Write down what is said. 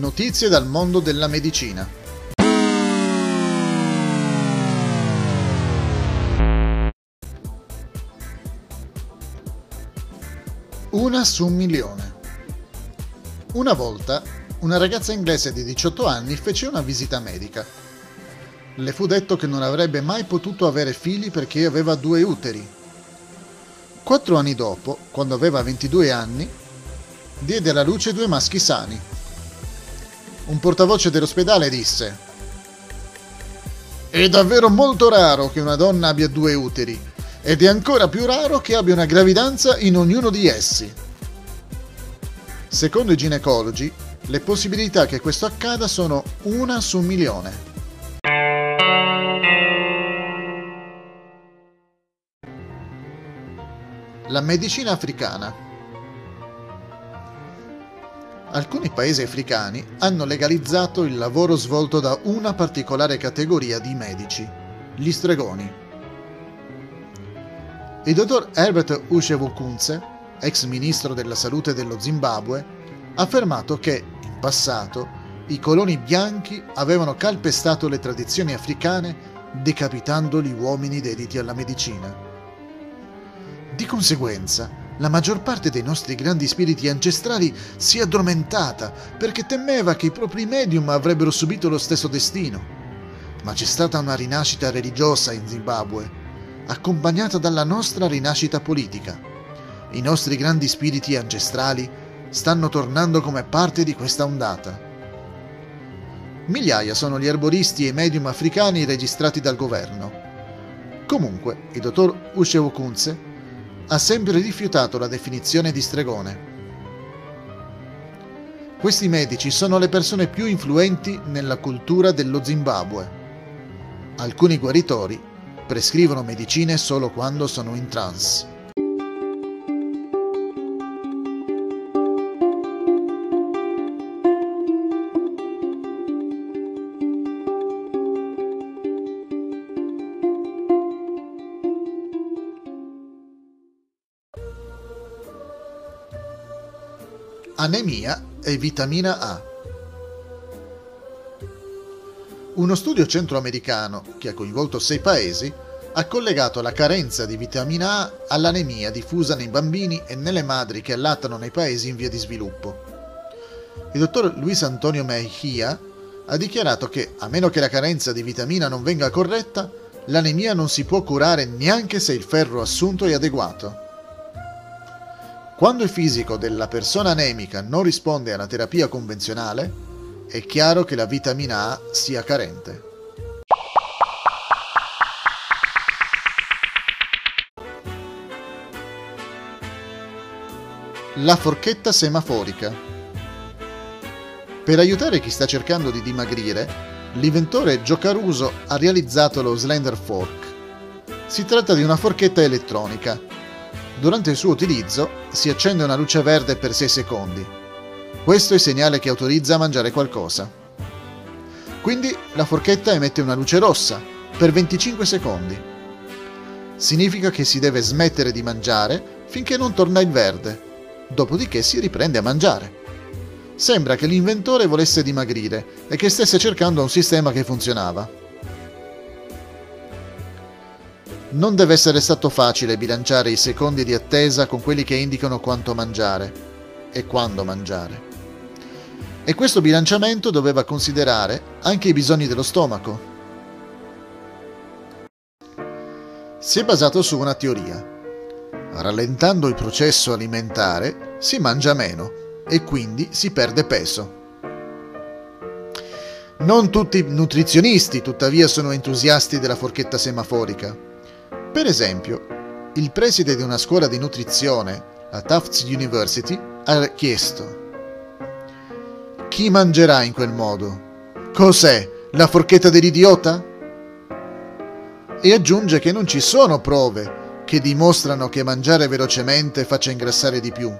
Notizie dal mondo della medicina. Una su un milione. Una volta, una ragazza inglese di 18 anni fece una visita medica. Le fu detto che non avrebbe mai potuto avere figli perché aveva due uteri. Quattro anni dopo, quando aveva 22 anni, diede alla luce due maschi sani. Un portavoce dell'ospedale disse È davvero molto raro che una donna abbia due uteri ed è ancora più raro che abbia una gravidanza in ognuno di essi. Secondo i ginecologi, le possibilità che questo accada sono una su un milione. La medicina africana alcuni paesi africani hanno legalizzato il lavoro svolto da una particolare categoria di medici, gli stregoni. Il dottor Herbert Ushevukunze, ex ministro della salute dello Zimbabwe, ha affermato che, in passato, i coloni bianchi avevano calpestato le tradizioni africane decapitando gli uomini dediti alla medicina. Di conseguenza, la maggior parte dei nostri grandi spiriti ancestrali si è addormentata perché temeva che i propri medium avrebbero subito lo stesso destino. Ma c'è stata una rinascita religiosa in Zimbabwe, accompagnata dalla nostra rinascita politica. I nostri grandi spiriti ancestrali stanno tornando come parte di questa ondata. Migliaia sono gli erboristi e i medium africani registrati dal governo. Comunque, il dottor Ushewo Kunze ha sempre rifiutato la definizione di stregone. Questi medici sono le persone più influenti nella cultura dello Zimbabwe. Alcuni guaritori prescrivono medicine solo quando sono in trance. Anemia e vitamina A. Uno studio centroamericano, che ha coinvolto sei paesi, ha collegato la carenza di vitamina A all'anemia diffusa nei bambini e nelle madri che allattano nei paesi in via di sviluppo. Il dottor Luis Antonio Mejia ha dichiarato che, a meno che la carenza di vitamina non venga corretta, l'anemia non si può curare neanche se il ferro assunto è adeguato. Quando il fisico della persona anemica non risponde alla terapia convenzionale, è chiaro che la vitamina A sia carente. La forchetta semaforica. Per aiutare chi sta cercando di dimagrire, l'inventore Gio Caruso ha realizzato lo Slender Fork. Si tratta di una forchetta elettronica Durante il suo utilizzo si accende una luce verde per 6 secondi. Questo è il segnale che autorizza a mangiare qualcosa. Quindi la forchetta emette una luce rossa per 25 secondi. Significa che si deve smettere di mangiare finché non torna il verde, dopodiché si riprende a mangiare. Sembra che l'inventore volesse dimagrire e che stesse cercando un sistema che funzionava. Non deve essere stato facile bilanciare i secondi di attesa con quelli che indicano quanto mangiare e quando mangiare. E questo bilanciamento doveva considerare anche i bisogni dello stomaco. Si è basato su una teoria. Rallentando il processo alimentare si mangia meno e quindi si perde peso. Non tutti i nutrizionisti tuttavia sono entusiasti della forchetta semaforica per esempio, il preside di una scuola di nutrizione, la Tufts University, ha chiesto Chi mangerà in quel modo? Cos'è? La forchetta dell'idiota? E aggiunge che non ci sono prove che dimostrano che mangiare velocemente faccia ingrassare di più.